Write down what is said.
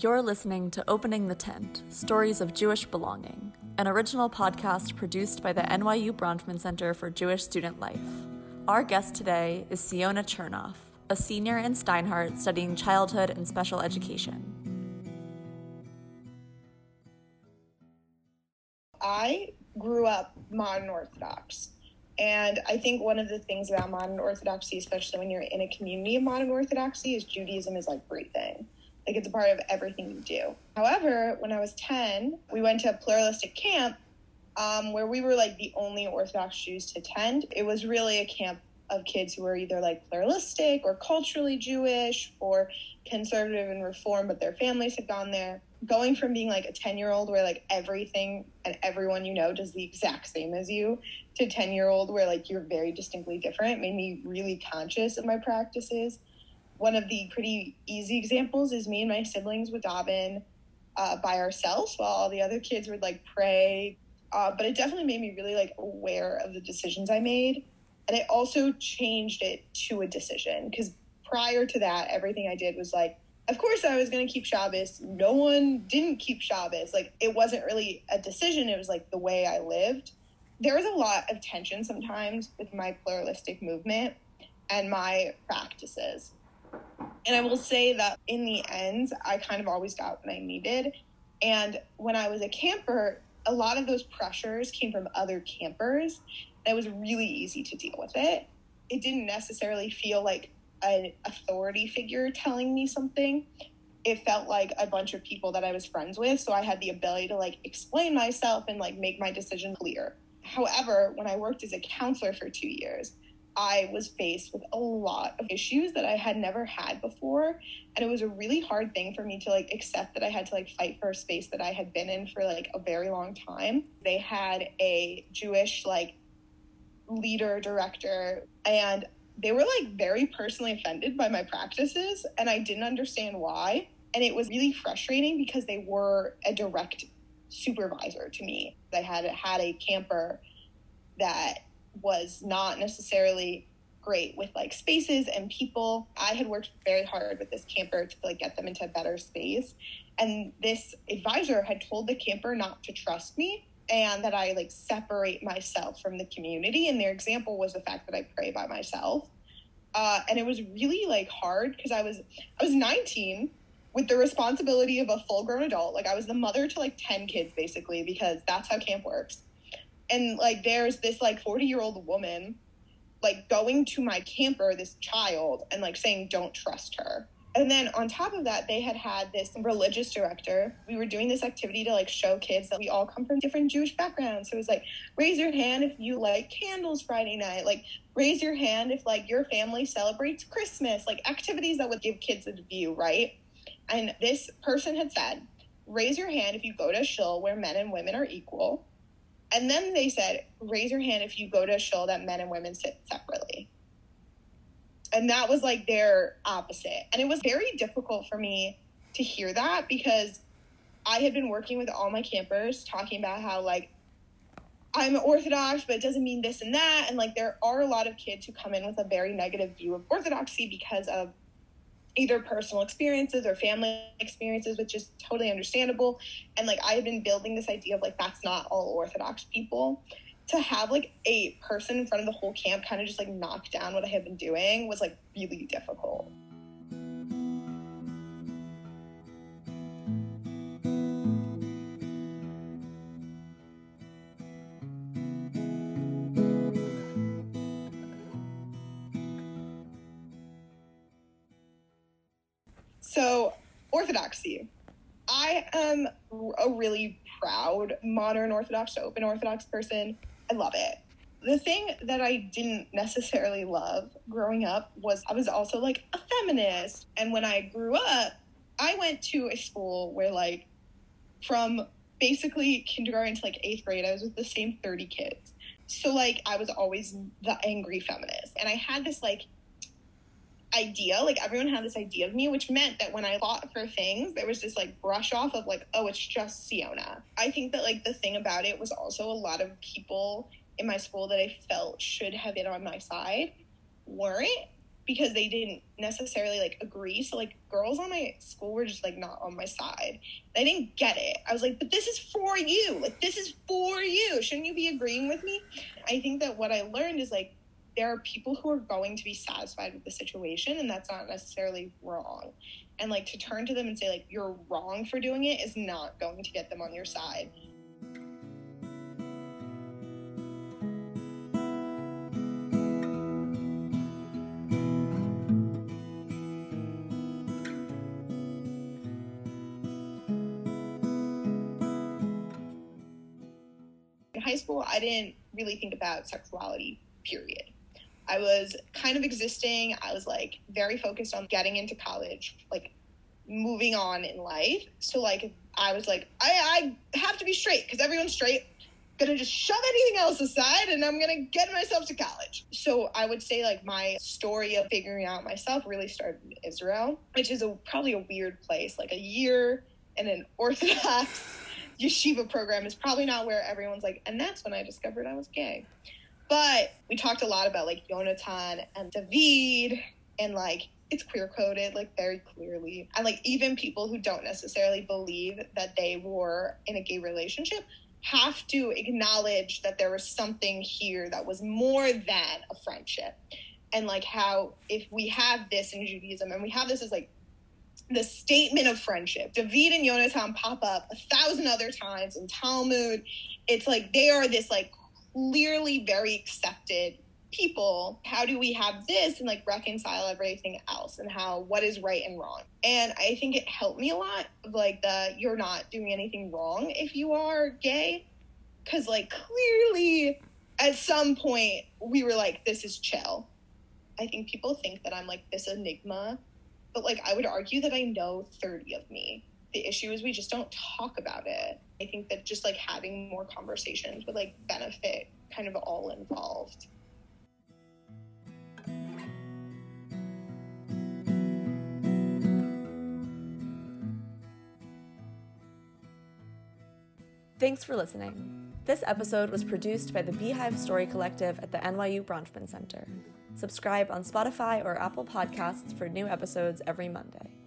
You're listening to Opening the Tent Stories of Jewish Belonging, an original podcast produced by the NYU Bronfman Center for Jewish Student Life. Our guest today is Siona Chernoff, a senior in Steinhardt studying childhood and special education. I grew up modern Orthodox. And I think one of the things about modern Orthodoxy, especially when you're in a community of modern Orthodoxy, is Judaism is like breathing. Like it's a part of everything you do. However, when I was 10, we went to a pluralistic camp um, where we were like the only Orthodox Jews to attend. It was really a camp of kids who were either like pluralistic or culturally Jewish or conservative and reform, but their families had gone there. Going from being like a 10 year old where like everything and everyone you know does the exact same as you to 10 year old where like you're very distinctly different made me really conscious of my practices one of the pretty easy examples is me and my siblings would daven uh, by ourselves while all the other kids would like pray. Uh, but it definitely made me really like aware of the decisions I made. And it also changed it to a decision because prior to that, everything I did was like, of course I was going to keep Shabbos. No one didn't keep Shabbos. Like it wasn't really a decision. It was like the way I lived. There was a lot of tension sometimes with my pluralistic movement and my practices. And I will say that in the end, I kind of always got what I needed. And when I was a camper, a lot of those pressures came from other campers. It was really easy to deal with it. It didn't necessarily feel like an authority figure telling me something. It felt like a bunch of people that I was friends with. So I had the ability to like explain myself and like make my decision clear. However, when I worked as a counselor for two years, I was faced with a lot of issues that I had never had before. And it was a really hard thing for me to like accept that I had to like fight for a space that I had been in for like a very long time. They had a Jewish like leader, director, and they were like very personally offended by my practices. And I didn't understand why. And it was really frustrating because they were a direct supervisor to me. I had had a camper that was not necessarily great with like spaces and people. I had worked very hard with this camper to like get them into a better space. And this advisor had told the camper not to trust me and that I like separate myself from the community. And their example was the fact that I pray by myself. Uh, and it was really like hard because I was I was 19 with the responsibility of a full grown adult. Like I was the mother to like 10 kids basically because that's how camp works and like there's this like 40 year old woman like going to my camper this child and like saying don't trust her. And then on top of that they had had this religious director. We were doing this activity to like show kids that we all come from different jewish backgrounds. So it was like raise your hand if you like candles friday night. Like raise your hand if like your family celebrates christmas. Like activities that would give kids a view right? And this person had said raise your hand if you go to a shul where men and women are equal and then they said, raise your hand if you go to a shul that men and women sit separately. And that was like their opposite. And it was very difficult for me to hear that because I had been working with all my campers talking about how like I'm Orthodox, but it doesn't mean this and that. And like there are a lot of kids who come in with a very negative view of Orthodoxy because of either personal experiences or family experiences, which is totally understandable. And like I have been building this idea of like that's not all Orthodox people. To have like a person in front of the whole camp kind of just like knock down what I had been doing was like really difficult. So, orthodoxy. I am a really proud modern Orthodox, open Orthodox person. I love it. The thing that I didn't necessarily love growing up was I was also like a feminist. And when I grew up, I went to a school where, like, from basically kindergarten to like eighth grade, I was with the same 30 kids. So, like, I was always the angry feminist. And I had this, like, idea like everyone had this idea of me which meant that when i fought for things there was this like brush off of like oh it's just siona i think that like the thing about it was also a lot of people in my school that i felt should have been on my side weren't because they didn't necessarily like agree. So like girls on my school were just like not on my side. I didn't get it. I was like, but this is for you. Like this is for you. Shouldn't you be agreeing with me? I think that what I learned is like there are people who are going to be satisfied with the situation and that's not necessarily wrong. And like to turn to them and say like you're wrong for doing it is not going to get them on your side. In high school, I didn't really think about sexuality, period. I was kind of existing. I was like very focused on getting into college, like moving on in life. So like I was like, I, I have to be straight because everyone's straight. Gonna just shove anything else aside and I'm gonna get myself to college. So I would say like my story of figuring out myself really started in Israel, which is a probably a weird place. Like a year in an Orthodox yeshiva program is probably not where everyone's like, and that's when I discovered I was gay. But we talked a lot about like Yonatan and David and like it's queer coded like very clearly. And like even people who don't necessarily believe that they were in a gay relationship have to acknowledge that there was something here that was more than a friendship. And like how if we have this in Judaism and we have this as like the statement of friendship. David and Yonatan pop up a thousand other times in Talmud. It's like they are this like clearly very accepted people. How do we have this and like reconcile everything else and how what is right and wrong? And I think it helped me a lot of like the you're not doing anything wrong if you are gay. Cause like clearly at some point we were like, this is chill. I think people think that I'm like this enigma but like I would argue that I know 30 of me. The issue is we just don't talk about it. I think that just like having more conversations would like benefit kind of all involved. Thanks for listening. This episode was produced by the Beehive Story Collective at the NYU Bronfman Center. Subscribe on Spotify or Apple Podcasts for new episodes every Monday.